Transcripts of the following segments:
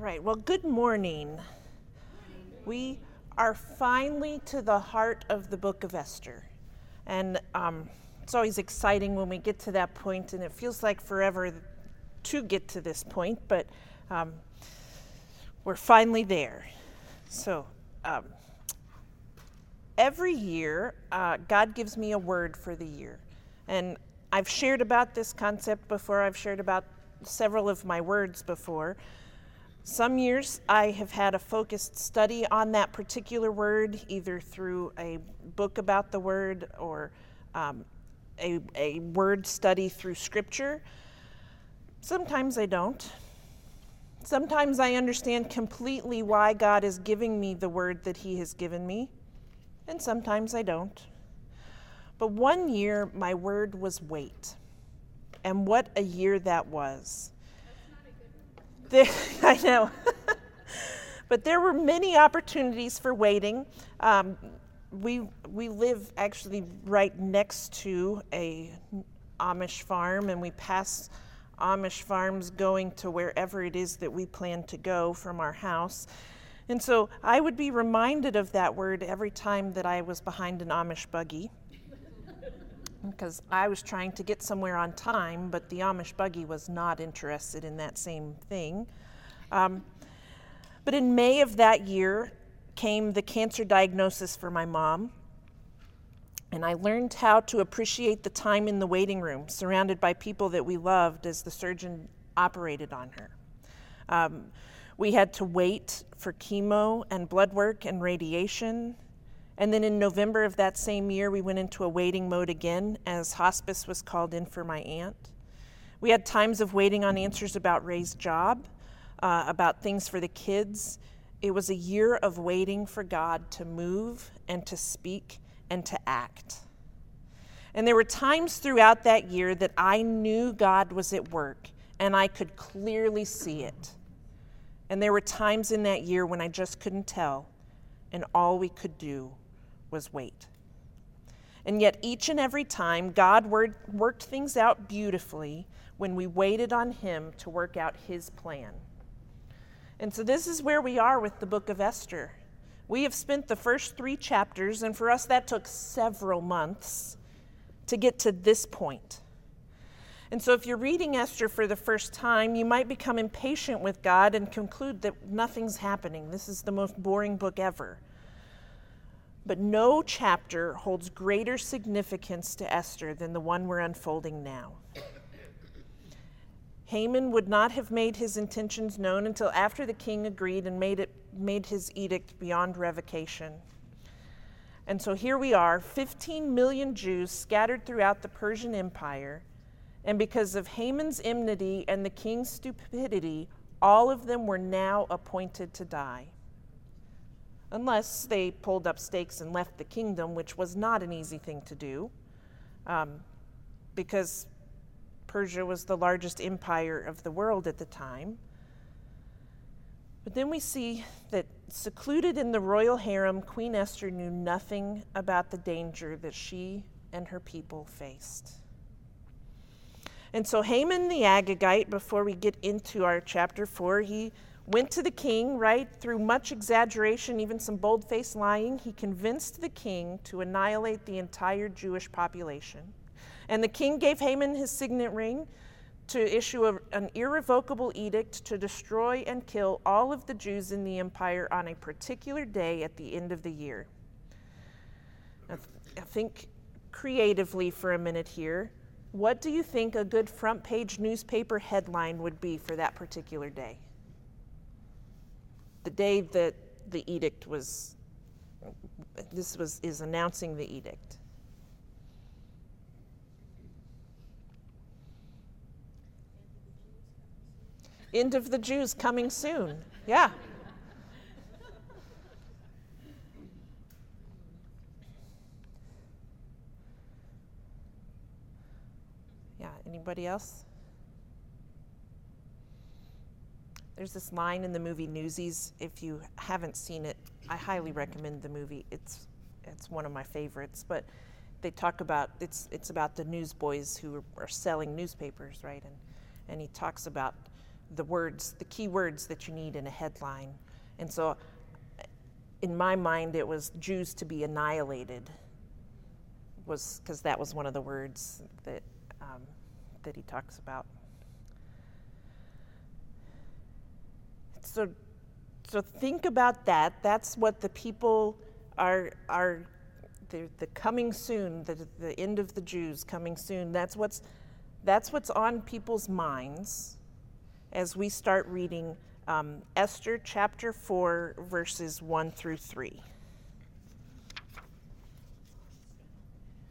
All right, well, good morning. We are finally to the heart of the book of Esther. And um, it's always exciting when we get to that point, and it feels like forever to get to this point, but um, we're finally there. So, um, every year, uh, God gives me a word for the year. And I've shared about this concept before, I've shared about several of my words before. Some years I have had a focused study on that particular word, either through a book about the word or um, a, a word study through scripture. Sometimes I don't. Sometimes I understand completely why God is giving me the word that He has given me, and sometimes I don't. But one year, my word was wait. And what a year that was. There, I know. but there were many opportunities for waiting. Um, we, we live actually right next to a Amish farm, and we pass Amish farms going to wherever it is that we plan to go from our house. And so I would be reminded of that word every time that I was behind an Amish buggy because I was trying to get somewhere on time, but the Amish buggy was not interested in that same thing. Um, but in May of that year came the cancer diagnosis for my mom, and I learned how to appreciate the time in the waiting room, surrounded by people that we loved as the surgeon operated on her. Um, we had to wait for chemo and blood work and radiation and then in November of that same year, we went into a waiting mode again as hospice was called in for my aunt. We had times of waiting on answers about Ray's job, uh, about things for the kids. It was a year of waiting for God to move and to speak and to act. And there were times throughout that year that I knew God was at work and I could clearly see it. And there were times in that year when I just couldn't tell, and all we could do was wait. And yet, each and every time, God worked things out beautifully when we waited on Him to work out His plan. And so, this is where we are with the book of Esther. We have spent the first three chapters, and for us, that took several months to get to this point. And so, if you're reading Esther for the first time, you might become impatient with God and conclude that nothing's happening. This is the most boring book ever. But no chapter holds greater significance to Esther than the one we're unfolding now. Haman would not have made his intentions known until after the king agreed and made, it, made his edict beyond revocation. And so here we are 15 million Jews scattered throughout the Persian Empire. And because of Haman's enmity and the king's stupidity, all of them were now appointed to die unless they pulled up stakes and left the kingdom, which was not an easy thing to do, um, because Persia was the largest empire of the world at the time. But then we see that secluded in the royal harem, Queen Esther knew nothing about the danger that she and her people faced. And so Haman the Agagite, before we get into our chapter 4, he went to the king, right? Through much exaggeration, even some bold faced lying, he convinced the king to annihilate the entire Jewish population. And the king gave Haman his signet ring to issue a, an irrevocable edict to destroy and kill all of the Jews in the empire on a particular day at the end of the year. Now, I think creatively for a minute here. What do you think a good front page newspaper headline would be for that particular day? The day that the edict was, this was, is announcing the edict. End of the Jews coming soon. Yeah. Yeah, anybody else? There's this line in the movie Newsies. If you haven't seen it, I highly recommend the movie. It's it's one of my favorites. But they talk about it's it's about the newsboys who are, selling newspapers, right? And and he talks about the words, the key words that you need in a headline. And so, in my mind, it was Jews to be annihilated, was because that was one of the words that um, that he talks about. So, so think about that. That's what the people are are the, the coming soon, the, the end of the Jews coming soon. That's what's that's what's on people's minds as we start reading um, Esther chapter 4, verses 1 through 3.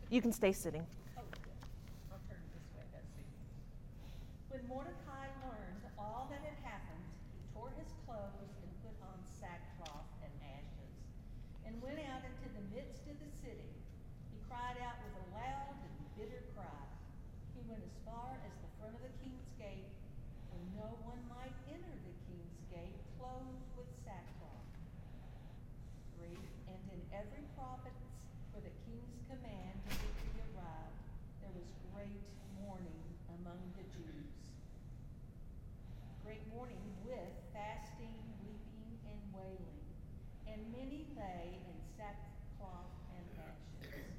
You can stay sitting. When Mordecai learned all that had happened, he tore his clothes and put on sackcloth and ashes, and went out into the midst of the city. He cried out with a loud and bitter cry. He went as far as the front of the king's gate, for no one might enter the king's gate clothed with sackcloth. Three, and in every province where the king's command and decree arrived, there was great mourning among the Jews. Great mourning with fasting, weeping, and wailing, and many lay in sackcloth and ashes.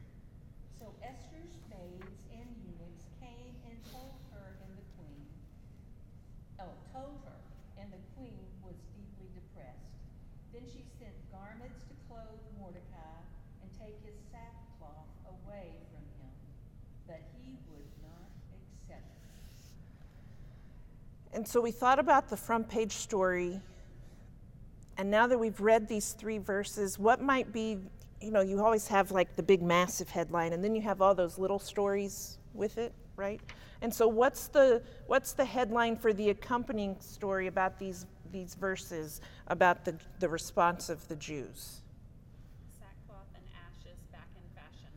So Esther's maids and eunuchs came and told her and the queen. Oh, told her, and the queen was deeply depressed. Then she sent garments to clothe Mordecai and take his sackcloth away from him, but he would not accept it. And so we thought about the front page story. And now that we've read these three verses, what might be, you know, you always have like the big massive headline and then you have all those little stories with it, right? And so what's the what's the headline for the accompanying story about these these verses about the, the response of the Jews? Sackcloth and ashes back in fashion.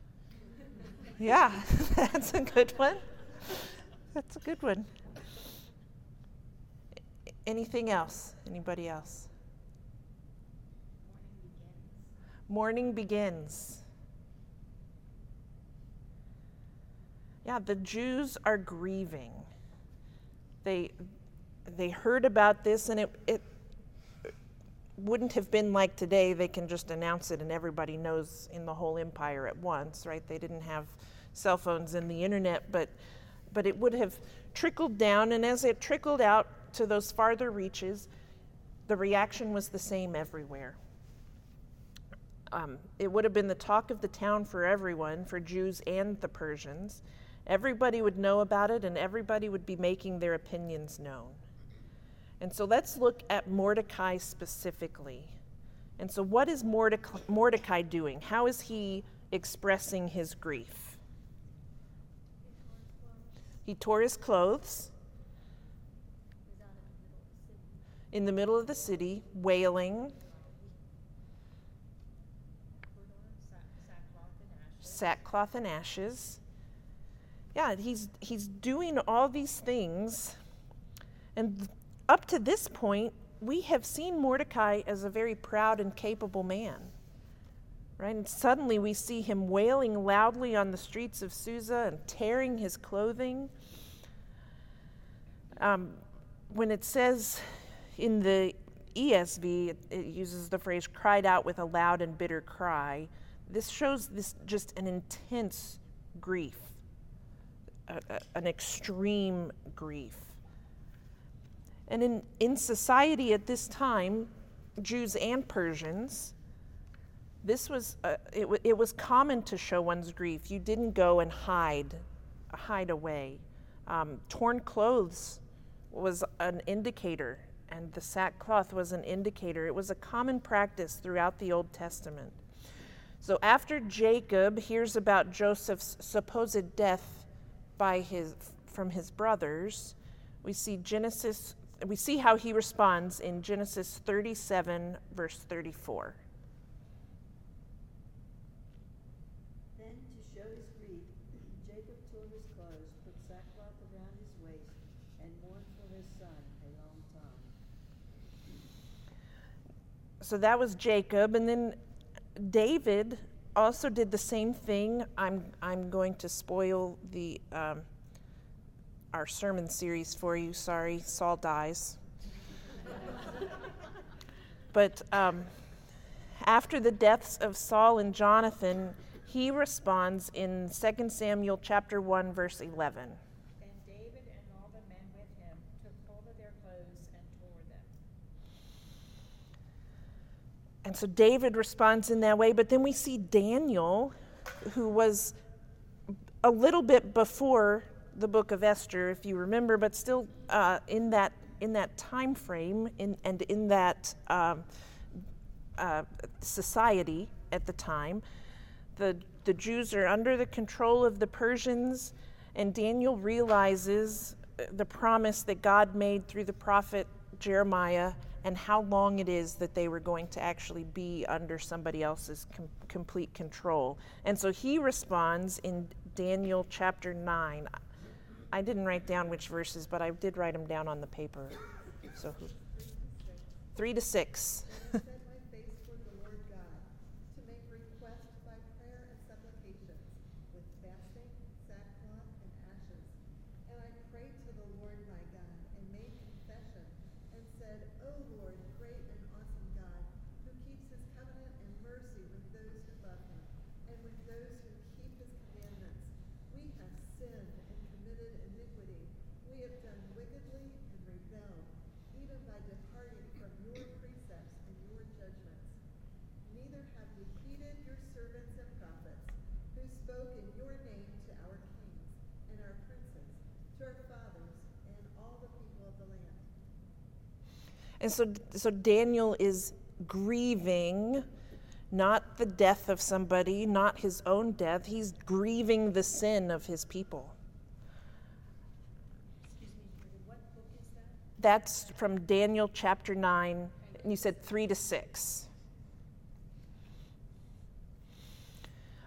Yeah, that's a good one. That's a good one. Anything else? Anybody else? Mourning begins. Yeah, the Jews are grieving. They they heard about this and it it wouldn't have been like today they can just announce it and everybody knows in the whole empire at once, right? They didn't have cell phones and the internet, but but it would have trickled down and as it trickled out to those farther reaches, the reaction was the same everywhere. Um, it would have been the talk of the town for everyone, for Jews and the Persians. Everybody would know about it, and everybody would be making their opinions known. And so let's look at Mordecai specifically. And so, what is Mordecai, Mordecai doing? How is he expressing his grief? He tore his clothes in the middle of the city, wailing, sackcloth and ashes. Yeah, he's, he's doing all these things. And up to this point, we have seen Mordecai as a very proud and capable man. Right? And suddenly we see him wailing loudly on the streets of Susa and tearing his clothing. Um, when it says in the ESV, it, uses the phrase cried out with a loud and bitter cry. This shows this just an intense grief, a, a, an extreme grief. And in, in society at this time, Jews and Persians, this was uh, it, w- it was common to show one's grief. You didn't go and hide, hide away. Um, torn clothes was an indicator, and the sackcloth was an indicator. It was a common practice throughout the Old Testament. So after Jacob hears about Joseph's supposed death by his from his brothers, we see Genesis we see how he responds in Genesis 37 verse 34. Then to show his grief, Jacob tore his clothes, put sackcloth around his waist, and mourned for his son a long time. So that was Jacob and then David also did the same thing. I'm, I'm going to spoil the, um, our sermon series for you. Sorry, Saul dies. but um, after the deaths of Saul and Jonathan, he responds in 2 Samuel chapter 1 verse 11. And David and all the men with him took hold of their clothes and tore them. And so David responds in that way, but then we see Daniel, who was a little bit before the book of Esther, if you remember, but still uh, in that in that time frame in, and in that um, uh, society at the time, the the Jews are under the control of the Persians, and Daniel realizes the promise that God made through the prophet Jeremiah and how long it is that they were going to actually be under somebody else's com- complete control. And so he responds in Daniel chapter 9. I didn't write down which verses, but I did write them down on the paper. So 3 to 6. so, so Daniel is grieving not the death of somebody, not his own death. He's grieving the sin of his people. Excuse me, what book is that? That's from Daniel chapter 9, and you said 3 to 6.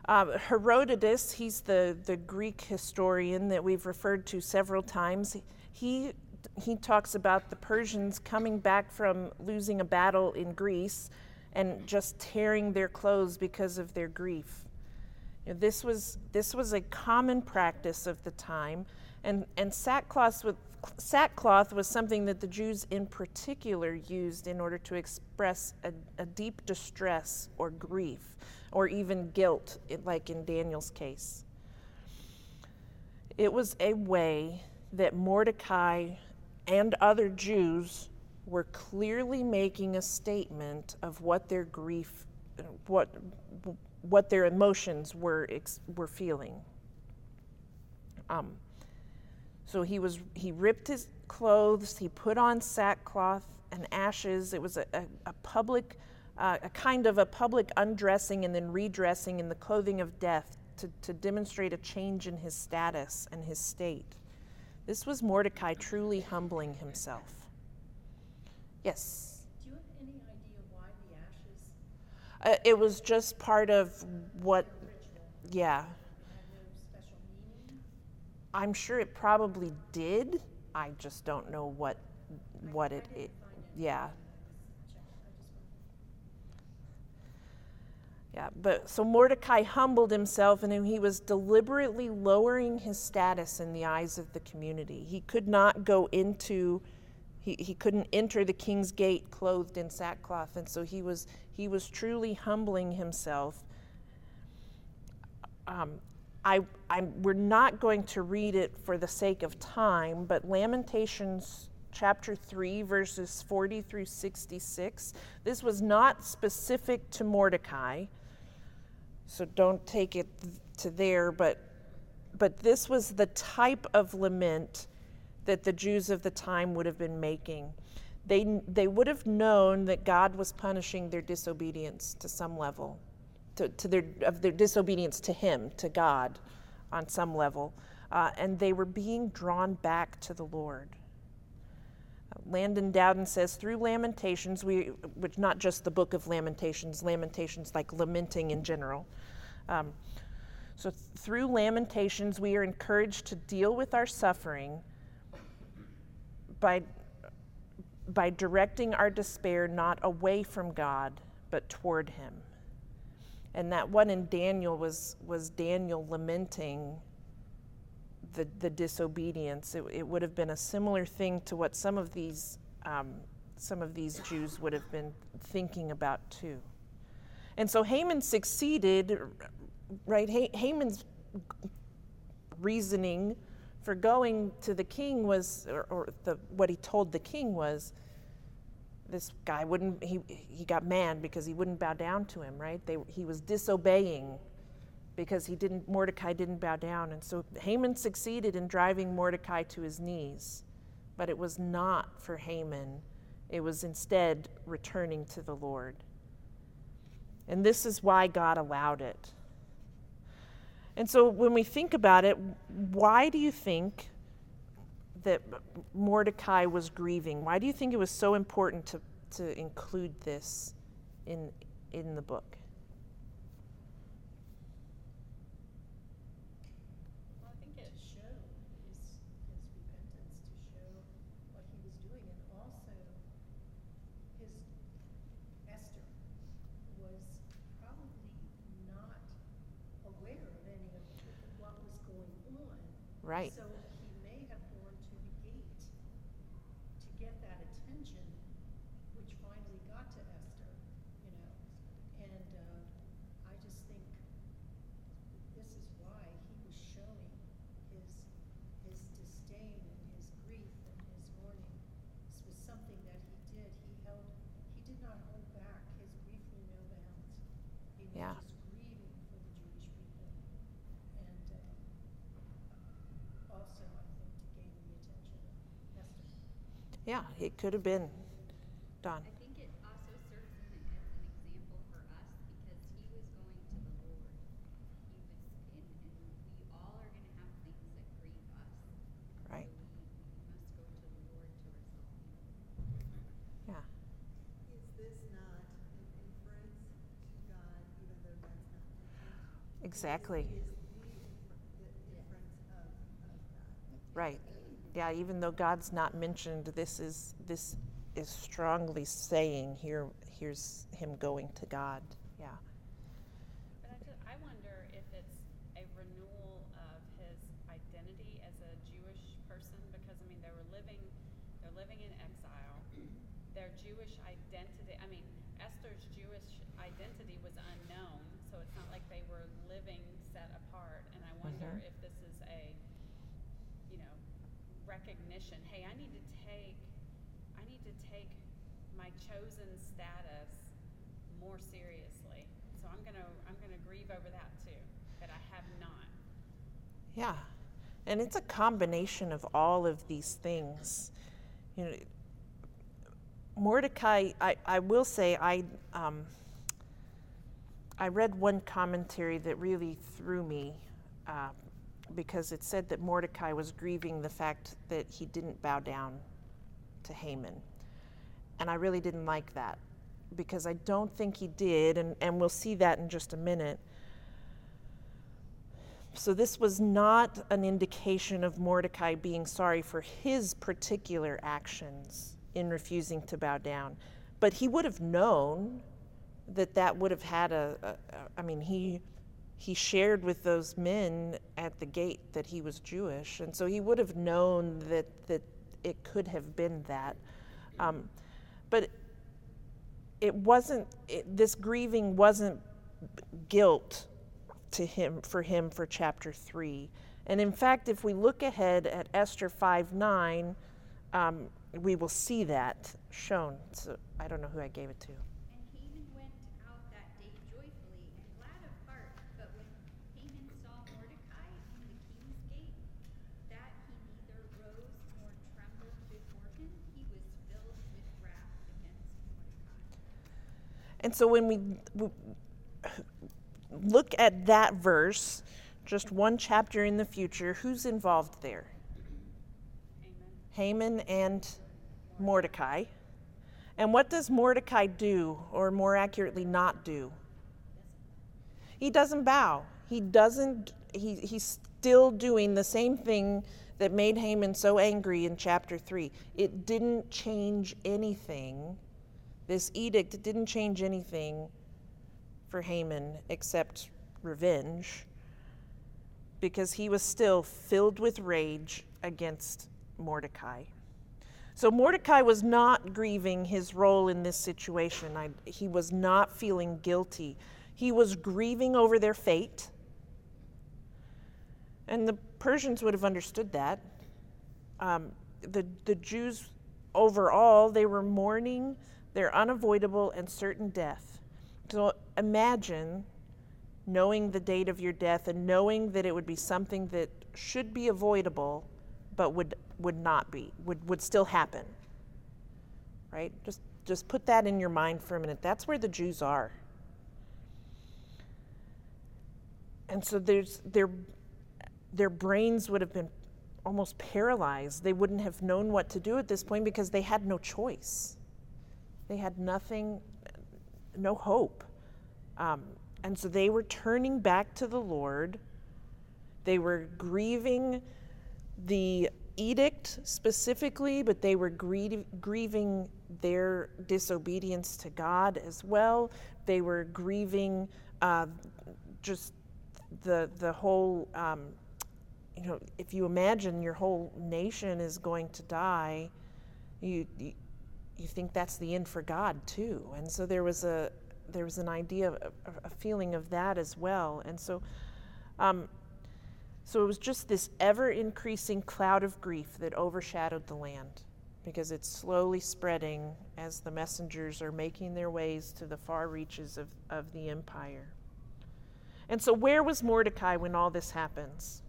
Uh, Herodotus, he's the, the Greek historian that we've referred to several times. He, he talks about the Persians coming back from losing a battle in Greece and just tearing their clothes because of their grief. You know, this, was, this was a common practice of the time, and, and sackcloth, was, sackcloth was something that the Jews in particular used in order to express a, a deep distress or grief or even guilt, like in Daniel's case. It was a way that Mordecai and other Jews were clearly making a statement of what their grief, what, what their emotions were, were feeling. Um, so he was he ripped his clothes, he put on sackcloth and ashes. It was a, a, a public, uh, a kind of a public undressing and then redressing in the clothing of death to, to demonstrate a change in his status and his state. This was Mordecai truly humbling himself. Yes. Do you have any idea why the ashes Uh, it was just part of what, yeah. no special meaning? I'm sure it probably did. I just don't know what what it, it yeah. Check, I just wanted. Yeah, but so Mordecai humbled himself and he was deliberately lowering his status in the eyes of the community. He could not go into he, he couldn't enter the king's gate clothed in sackcloth and so he was he was truly humbling himself. Um, I, I'm, we're not going to read it for the sake of time, but Lamentations chapter 3, verses 40 through 66, this was not specific to Mordecai, so don't take it to there, but, but this was the type of lament that the Jews of the time would have been making. They, they would have known that God was punishing their disobedience to some level to, to their, of their disobedience to Him, to God, on some level. Uh, and they were being drawn back to the Lord. Landon Dowden says, through Lamentations, we, which not just the book of Lamentations, Lamentations like lamenting in general. Um, so th- through Lamentations, we are encouraged to deal with our suffering by, by directing our despair not away from God, but toward Him and that one in Daniel was was Daniel lamenting the, the disobedience. It, it would have been a similar thing to what some of these um, some of these Jews would have been thinking about too. And so Haman succeeded, right? Ha- Haman's reasoning for going to the king was, or, or the, what he told the king was, this guy wouldn't, he, he got mad because he wouldn't bow down to him, right? They, he was disobeying because he didn't, Mordecai didn't bow down. And so Haman succeeded in driving Mordecai to his knees, but it was not for Haman. It was instead returning to the Lord. And this is why God allowed it. And so when we think about it, why do you think that Mordecai was grieving? Why do you think it was so important to, to include this in, in the book? Well, I think it showed his, his repentance to show what he was doing, and also his Esther was probably not aware of any of what was going on. Right. So he may have gone to the gate to get that attention, which finally got to Esther, you know. And uh, I just think this is why he was showing his his disdain and his grief and his mourning. This was something that he did. He held he did not hold back. His grief knew no bounds. He was Yeah. just grieving for the Jewish people. And uh, also I think to gain the attention of Esther. Yeah, it could have been. Don. I think it also serves as an, as an example for us because he was going to the Lord. He was, and, and we all are going to have things that grieve us. Right. So we, we must go to the Lord to resolve. Yeah. Is this not an inference to God, even though that's not mentioned? Exactly. It is the, infer- the inference of, of Right. Yeah, even though God's not mentioned, this is this is strongly saying here here's him going to God. Yeah. But I, just, I wonder if it's a renewal of his identity as a Jewish person because I mean they were living they're living in exile. Their Jewish identity I mean Esther's Jewish identity was unknown, so it's not like they were living set apart. And I wonder Mhm. if this is a you know recognition. Hey, I need to take I need to take my chosen status more seriously. So I'm gonna I'm gonna grieve over that too, that I have not. Yeah. And it's a combination of all of these things. You know, Mordecai, I, I will say, I, um, I read one commentary that really threw me uh, because it said that Mordecai was grieving the fact that he didn't bow down to Haman. And I really didn't like that because I don't think he did, and, and we'll see that in just a minute. So, this was not an indication of Mordecai being sorry for his particular actions in refusing to bow down. But he would have known that that would have had a, a, a I mean, he, he shared with those men at the gate that he was Jewish. And so he would have known that, that it could have been that. Um, but it wasn't, it, this grieving wasn't guilt to him for him for chapter 3 and in fact if we look ahead at esther 5 9 um, we will see that shown so i don't know who i gave it to And Haman went out that day joyfully and glad of heart. But when Haman saw Mordecai in the king's gate, that he neither rose nor trembled before him, he was filled with wrath against Mordecai. And so when we look at that verse just one chapter in the future who's involved there Amen. haman and mordecai and what does mordecai do or more accurately not do He doesn't bow. He doesn't, he, he's still doing the same thing that made Haman so angry in chapter 3. It didn't change anything. This edict didn't change anything for Haman except revenge. because he was still filled with rage against Mordecai. So Mordecai was not grieving his role in this situation. I, he was not feeling guilty. He was grieving over their fate. And the Persians would have understood that. Um, the, the Jews overall, they were mourning their unavoidable and certain death. So imagine knowing the date of your death and knowing that it would be something that should be avoidable but would would not be would would still happen. Right? Just just put that in your mind for a minute. That's where the jews are. And so there's their their brains would have been almost paralyzed. They wouldn't have known what to do at this point because they had no choice they had nothing no hope um, and so they were turning back to the lord they were grieving the edict specifically, but they were grieving their disobedience to God as well. They were grieving uh, just the the whole. Um, you know, if you imagine your whole nation is going to die, you, you you think that's the end for God too. And so there was a there was an idea, of, a feeling of that as well. And so. Um, so it was just this ever increasing cloud of grief that overshadowed the land because it's slowly spreading as the messengers are making their ways to the far reaches of, of the empire. And so, where was Mordecai when all this happens?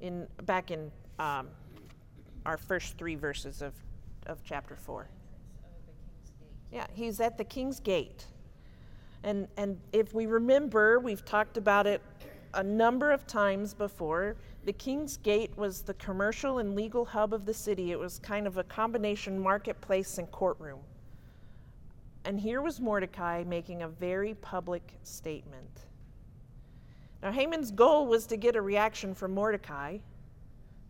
In, back in um, our first three verses of, of chapter 4. Yeah, he's at the king's gate. And, and if we remember, we've talked about it a number of times before. The King's Gate was the commercial and legal hub of the city. It was kind of a combination marketplace and courtroom. And here was Mordecai making a very public statement. Now, Haman's goal was to get a reaction from Mordecai,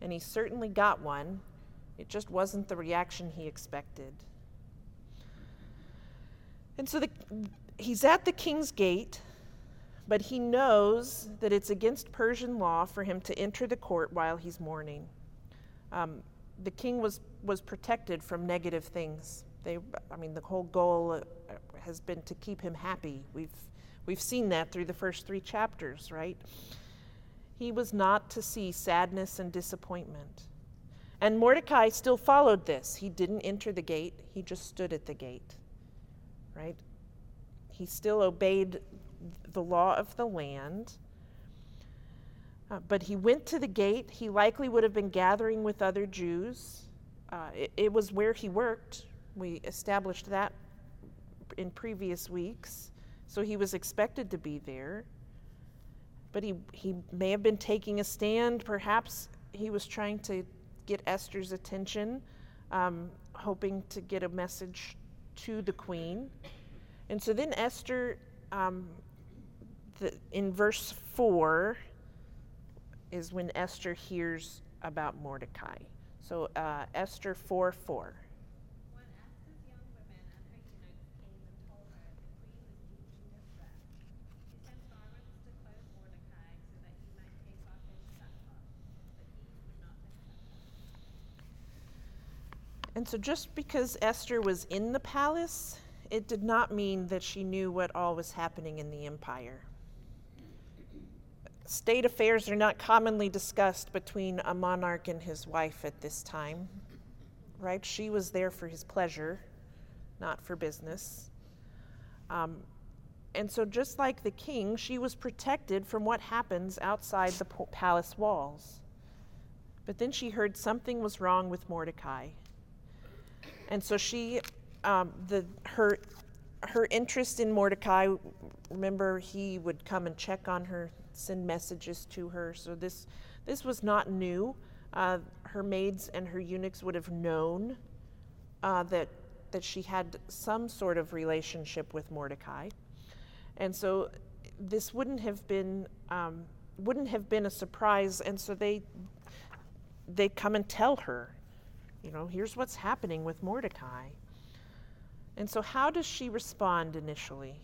and he certainly got one. It just wasn't the reaction he expected. And so the, he's at the king's gate, but he knows that it's against Persian law for him to enter the court while he's mourning. Um, the king was, was protected from negative things. They, I mean, the whole goal uh, has been to keep him happy. We've, we've seen that through the first three chapters, right? He was not to see sadness and disappointment. And Mordecai still followed this. He didn't enter the gate, he just stood at the gate, right? He still obeyed the law of the land. Uh, but he went to the gate. He likely would have been gathering with other Jews. Uh, it, it was where he worked. We established that in previous weeks. So he was expected to be there. But he, he may have been taking a stand. Perhaps he was trying to get Esther's attention, um, hoping to get a message to the queen. And so then Esther, um, the, in verse 4, is when Esther hears about Mordecai. So uh, Esther 4 4. When Esther's young women and her eunuchs came and told her the queen was deeply distressed, she sent servants to clothe Mordecai so that he might take off his sackcloth, but he would not accept And so just because Esther was in the palace it did not mean that she knew what all was happening in the empire. State affairs are not commonly discussed between a monarch and his wife at this time, right? She was there for his pleasure, not for business. Um, and so, just like the king, she was protected from what happens outside the palace walls. But then she heard something was wrong with Mordecai. And so she um, the her her interest in Mordecai. Remember, he would come and check on her, send messages to her. So this this was not new. Uh, her maids and her eunuchs would have known uh, that that she had some sort of relationship with Mordecai, and so this wouldn't have been um, wouldn't have been a surprise. And so they they come and tell her, you know, here's what's happening with Mordecai. And so, how does she respond initially?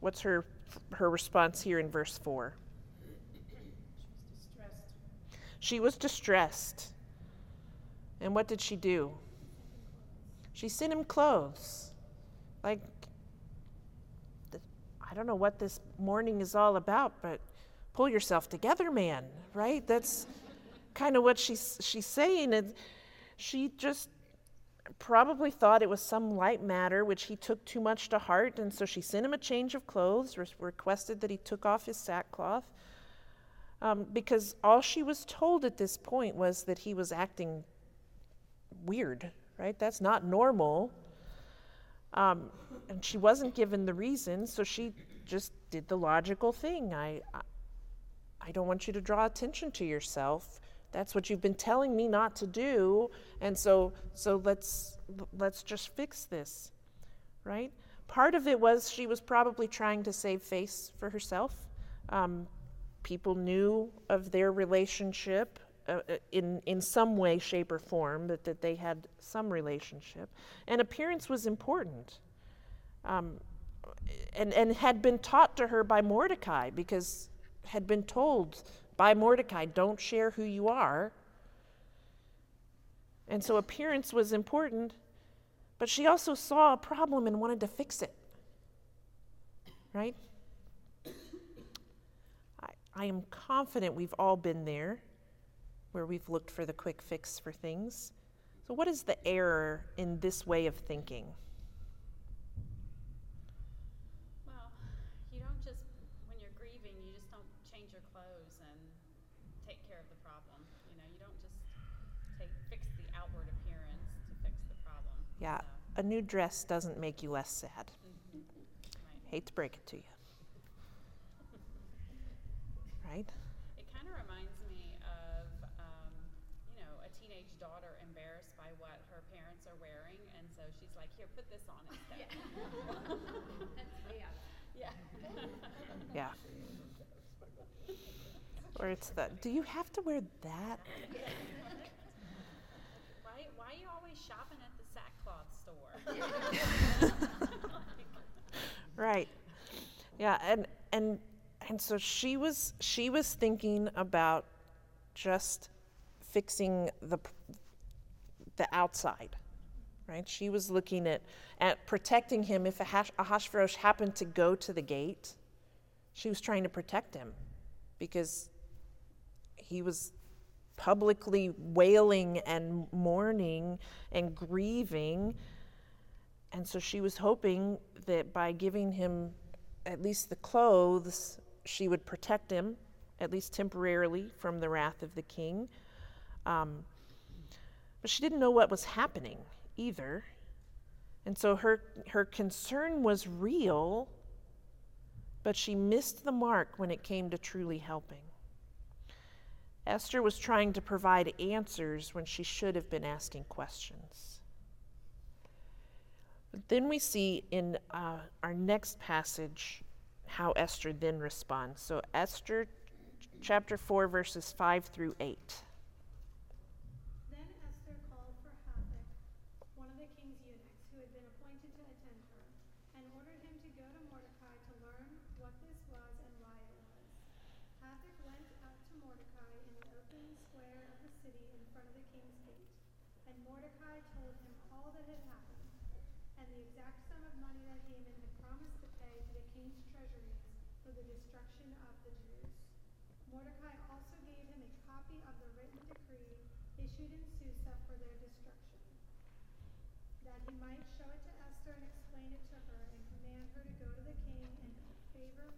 What's her her response here in verse 4. She was distressed. She was distressed. And what did she do? She sent him clothes. Like, I don't know what this mourning is all about, but pull yourself together, man, right? That's kind of what she's, she's saying. And she just probably thought it was some light matter which he took too much to heart. And so she sent him a change of clothes, re- requested that he took off his sackcloth. Um, because all she was told at this point was that he was acting weird, right? That's not normal. Um, and she wasn't given the reason, so she just did the logical thing. I, I, I don't want you to draw attention to yourself. That's what you've been telling me not to do, and so so let's let's just fix this, right? Part of it was she was probably trying to save face for herself. Um, people knew of their relationship uh, uh, in, in some way, shape, or form, that, that they had some relationship. And appearance was important. Um, and, and had been taught to her by Mordecai because had been told by Mordecai, don't share who you are. And so appearance was important, but she also saw a problem and wanted to fix it. Right? I, I am confident we've all been there where we've looked for the quick fix for things. So, what is the error in this way of thinking? Well, you don't just, when you're grieving, you just don't change your clothes and take care of the problem. You know, you don't just take, fix the outward appearance to fix the problem. Yeah, So, a new dress doesn't make you less sad. right. Hate to break it to you. Right? It kind of reminds me of, um, you know, a teenage daughter embarrassed by what her parents are wearing, and so she's like, "Here, put this on instead." That's way out. yeah. Yeah. Or it's the, do you have to wear that? Why, why are you always shopping at the sackcloth store? Right. Yeah, and and and so she was she was thinking about just fixing the the outside. Right? She was looking at at protecting him if Ahash- Ahasuerus happened to go to the gate. She was trying to protect him because he was publicly wailing and mourning and grieving. And so she was hoping that by giving him at least the clothes, she would protect him, at least temporarily, from the wrath of the king. Um, but she didn't know what was happening either. And so her, her concern was real, but she missed the mark when it came to truly helping. Esther was trying to provide answers when she should have been asking questions. But then we see in uh, our next passage how Esther then responds. So, Esther chapter 4, verses 5 through 8. Then Esther called for Hathach, one of the king's eunuchs, who had been appointed to attend her, and ordered him to go to Mordecai to learn what this was and why it was. Hathach went out to Mordecai in the open square of the city in front of the king's gate, and Mordecai told him all that had happened, and the exact sum of money that Haman had promised to pay to the king's treasuries for the destruction of the Jews. Mordecai also gave him a copy of the written decree issued in Susa for their destruction, that he might show it to Esther and explain it to her, and command her to go to the king and favor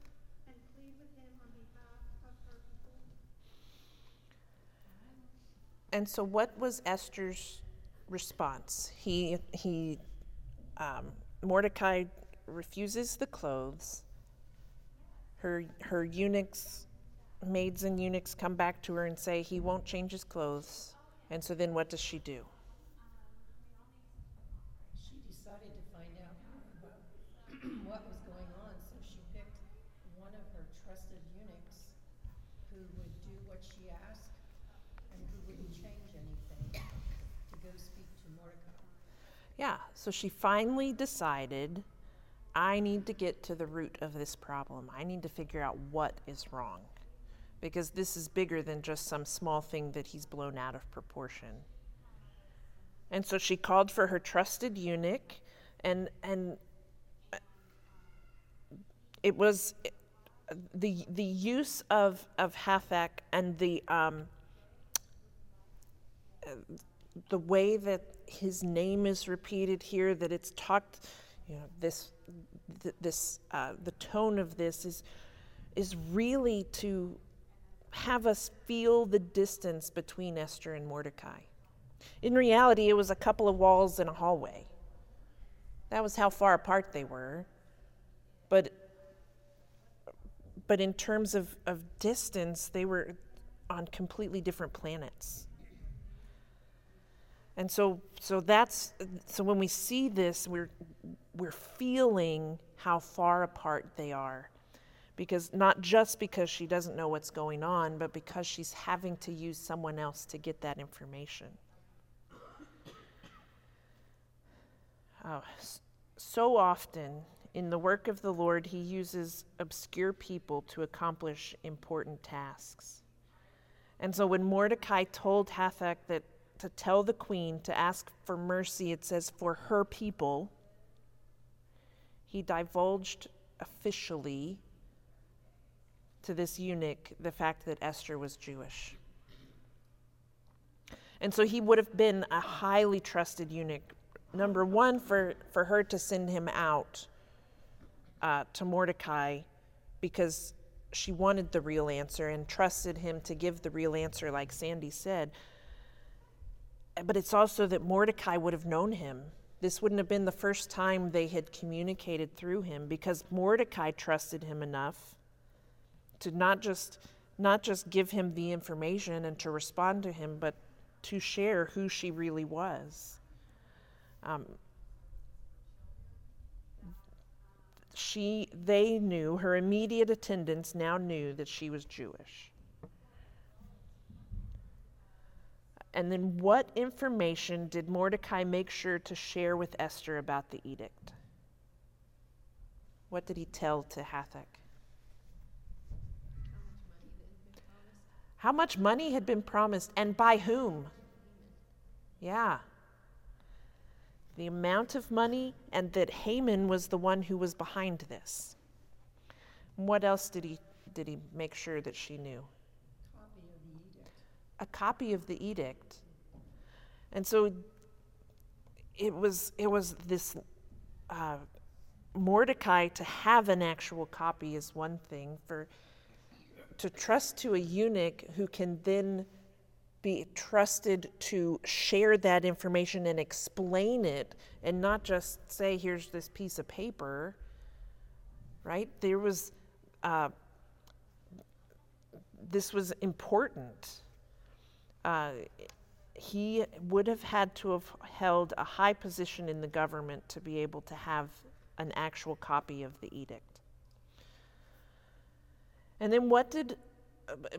and plead with him on behalf of her people. And so, what was Esther's response? He, he, um, Mordecai refuses the clothes. Her, her eunuchs, maids and eunuchs come back to her and say he won't change his clothes. And so, then what does she do? She decided to find out what, was going on, so she picked one of her trusted eunuchs who would do what she asked and who wouldn't change anything to go speak to Mordecai. Yeah, so she finally decided I need to get to the root of this problem. I need to figure out what is wrong. Because this is bigger than just some small thing that he's blown out of proportion. And so she called for her trusted eunuch, and, and it was the, the use of, of Hathach and the, um, the way that his name is repeated here, that it's talked, you know, this, th- this, uh, the tone of this is, is really to have us feel the distance between Esther and Mordecai. In reality, it was a couple of walls in a hallway. That was how far apart they were. But, but in terms of, of distance, they were on completely different planets. And so, so that's so when we see this, we're we're feeling how far apart they are, because not just because she doesn't know what's going on, but because she's having to use someone else to get that information. Oh, so often in the work of the Lord, He uses obscure people to accomplish important tasks. And so when Mordecai told Hathach that to tell the queen to ask for mercy, it says, for her people, he divulged officially to this eunuch the fact that Esther was Jewish. And so he would have been a highly trusted eunuch. Number one, for, for her to send him out uh, to Mordecai because she wanted the real answer and trusted him to give the real answer, like Sandy said but it's also that Mordecai would have known him. This wouldn't have been the first time they had communicated through him because Mordecai trusted him enough to not just not just give him the information and to respond to him, but to share who she really was. Um, she they knew her immediate attendants now knew that she was Jewish. And then what information did Mordecai make sure to share with Esther about the edict? What did he tell to Hathach? How much money had been promised and by whom? Yeah. The amount of money and that Haman was the one who was behind this. What else did he did he make sure that she knew? a copy of the edict. And so it was, it was this uh, Mordecai to have an actual copy is one thing, for to trust to a eunuch who can then be trusted to share that information and explain it and not just say, here's this piece of paper, right? There was, uh, this was important uh, he would have had to have held a high position in the government to be able to have an actual copy of the edict. And then what did,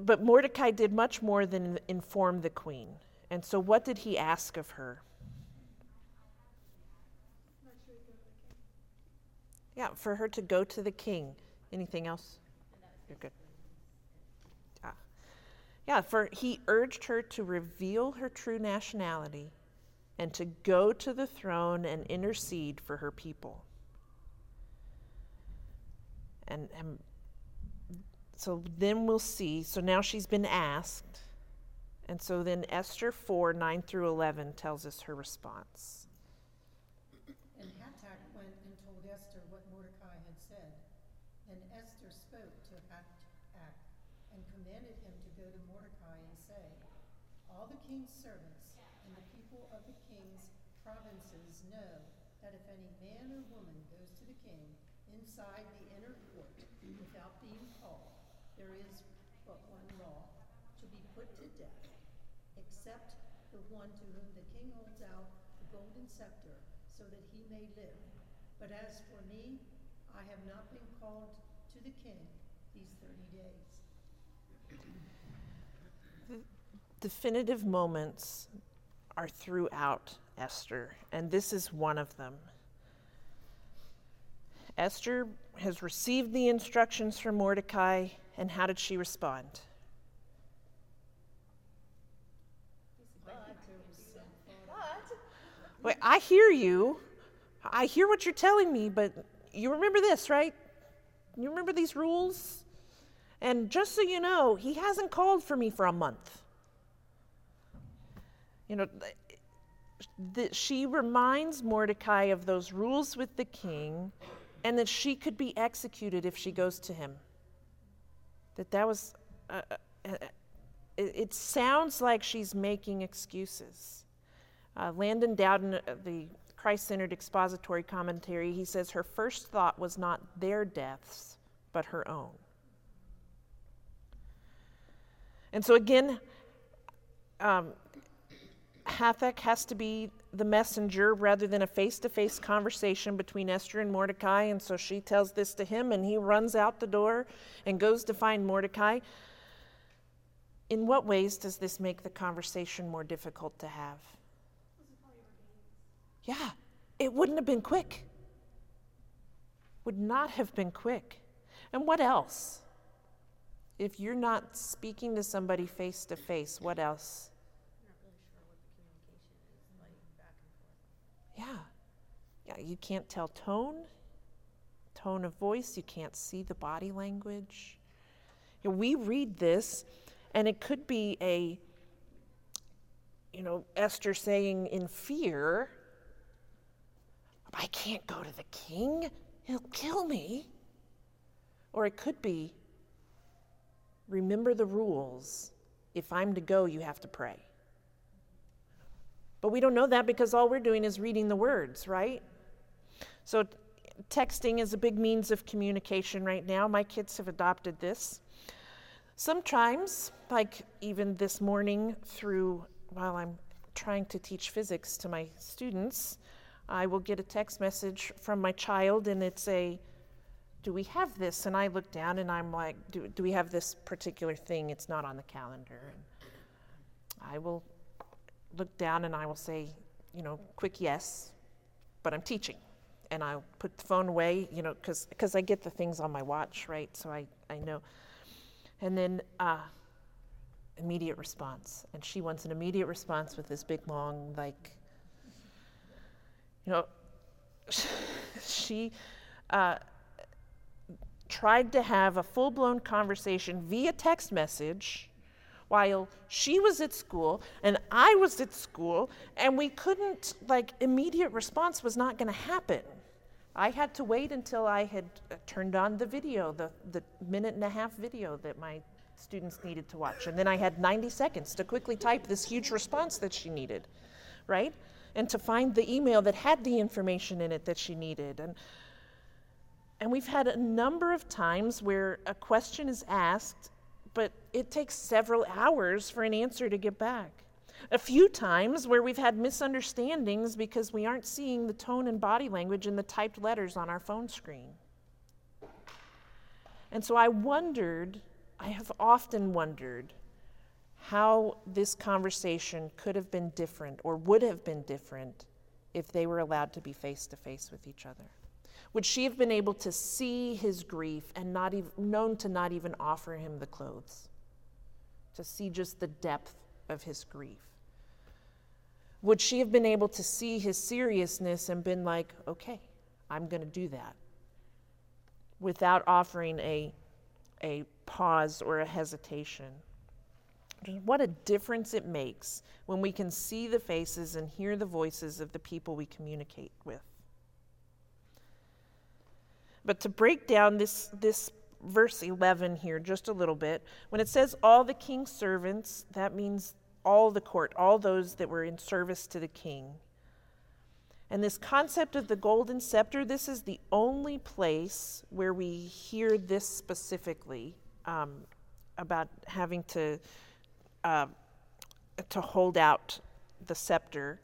but Mordecai did much more than inform the queen. And so what did he ask of her? Yeah, for her to go to the king. Anything else? You're good. Ah. Yeah, for he urged her to reveal her true nationality and to go to the throne and intercede for her people. And, and so then we'll see. So now she's been asked. And so then Esther 4 9 through 11 tells us her response. And Hathach went and told Esther what Mordecai had said. And Esther spoke to Hathach and commanded him to go to Mordecai and say, All the king's servants and the people of the king's provinces know that if any man or woman goes to the king inside the inner court without being called, there is but one law to be put to death, except the one to whom the king holds out the golden scepter so that he may live. But as for me, I have not been called to the king these 30 days. The definitive moments are throughout Esther, and this is one of them. Esther has received the instructions from Mordecai, and how did she respond? Wait, I hear you. I hear what you're telling me, but you remember this, right? You remember these rules? And just so you know, he hasn't called for me for a month. You know, she reminds Mordecai of those rules with the king and that she could be executed if she goes to him. That that was, uh, uh, it, it, sounds like she's making excuses. Uh, Landon Dowden, uh, the Christ centered expository commentary, he says her first thought was not their deaths, but her own. And so again, um, Hathach has to be the messenger rather than a face to face conversation between Esther and Mordecai. And so she tells this to him, and he runs out the door and goes to find Mordecai. In what ways does this make the conversation more difficult to have? Yeah, it wouldn't have been quick. Would not have been quick. And what else? If you're not speaking to somebody face to face, what else? Yeah. Yeah, you can't tell tone, tone of voice, you can't see the body language. You know, we read this, and it could be a, you know, Esther saying in fear, I can't go to the king, he'll kill me. Or it could be, remember the rules. If I'm to go, you have to pray. But we don't know that because all we're doing is reading the words, right? So, texting is a big means of communication right now. My kids have adopted this. Sometimes, like even this morning, through while I'm trying to teach physics to my students, I will get a text message from my child and it's a, Do we have this? And I look down and I'm like, Do, do we have this particular thing? It's not on the calendar. And I will look down and I will say, you know, quick yes, but I'm teaching. And I'll put the phone away, you know, because I get the things on my watch, right? So I, I know. And then uh, immediate response. And she wants an immediate response with this big, long, like, you know, she uh, tried to have a full blown conversation via text message while she was at school and I was at school, and we couldn't, like, immediate response was not going to happen. I had to wait until I had uh, turned on the video, the, the minute and a half video that my students needed to watch. And then I had 90 seconds to quickly type this huge response that she needed, right? And to find the email that had the information in it that she needed. And, and we've had a number of times where a question is asked but it takes several hours for an answer to get back. A few times where we've had misunderstandings because we aren't seeing the tone and body language in the typed letters on our phone screen. And so I wondered, I have often wondered, how this conversation could have been different or would have been different if they were allowed to be face to face with each other. Would she have been able to see his grief and not even known to not even offer him the clothes? To see just the depth of his grief? Would she have been able to see his seriousness and been like, okay, I'm going to do that? Without offering a, a pause or a hesitation. What a difference it makes when we can see the faces and hear the voices of the people we communicate with. But to break down this, this verse 11 here just a little bit, when it says all the king's servants, that means all the court, all those that were in service to the king. And this concept of the golden scepter, this is the only place where we hear this specifically um, about having to, uh, to hold out the scepter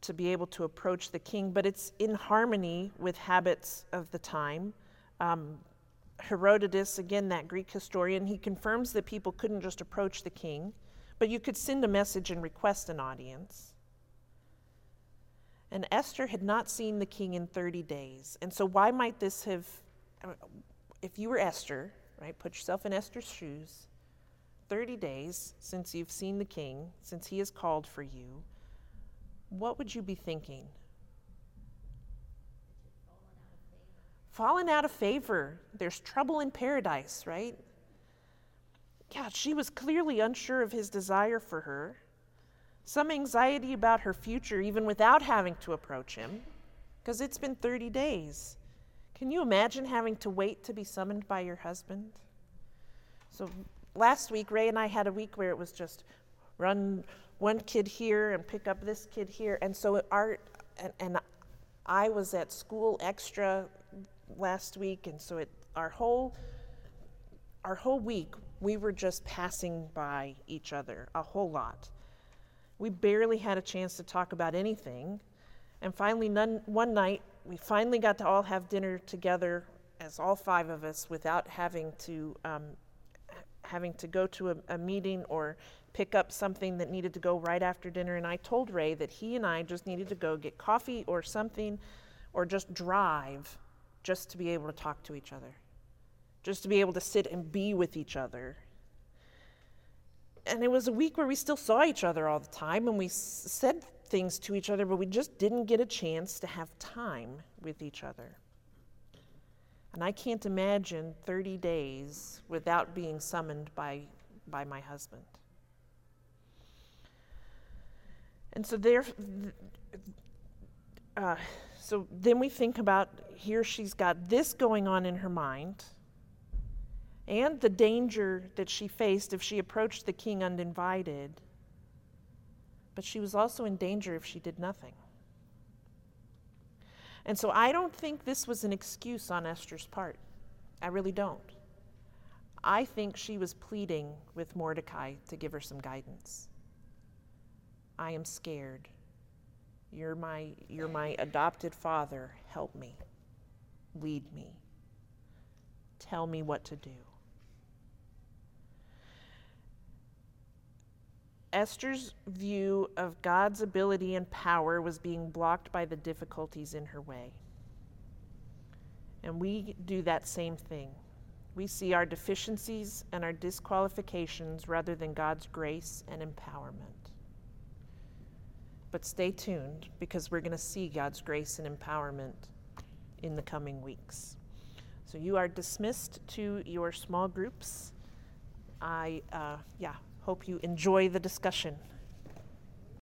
to be able to approach the king, but it's in harmony with habits of the time. Um, Herodotus, again, that Greek historian, he confirms that people couldn't just approach the king, but you could send a message and request an audience. And Esther had not seen the king in 30 days. And so, why might this have, if you were Esther, right, put yourself in Esther's shoes, 30 days since you've seen the king, since he has called for you, what would you be thinking? Fallen out of favor. There's trouble in paradise, right? Yeah, she was clearly unsure of his desire for her some anxiety about her future, even without having to approach him, because it's been 30 days. Can you imagine having to wait to be summoned by your husband? So last week, Ray and I had a week where it was just run one kid here and pick up this kid here. And so our, and, and I was at school extra last week, and so it, our whole, our whole week, we were just passing by each other a whole lot. We barely had a chance to talk about anything. And finally, none, one night, we finally got to all have dinner together as all five of us without having to um, having to go to a, a, meeting or pick up something that needed to go right after dinner. And I told Ray that he and I just needed to go get coffee or something, or just drive, just to be able to talk to each other, just to be able to sit and be with each other and it was a week where we still saw each other all the time and we s- said things to each other, but we just didn't get a chance to have time with each other. And I can't imagine 30 days without being summoned by, by my husband. And so there, uh, so then we think about here she's got this going on in her mind and the danger that she faced if she approached the king uninvited. But she was also in danger if she did nothing. And so I don't think this was an excuse on Esther's part. I really don't. I think she was pleading with Mordecai to give her some guidance. I am scared. You're my, you're my adopted father. Help me. Lead me. Tell me what to do. Esther's view of God's ability and power was being blocked by the difficulties in her way. And we do that same thing. We see our deficiencies and our disqualifications rather than God's grace and empowerment. But stay tuned because we're going to see God's grace and empowerment in the coming weeks. So you are dismissed to your small groups. I, uh, yeah, Hope you enjoy the discussion.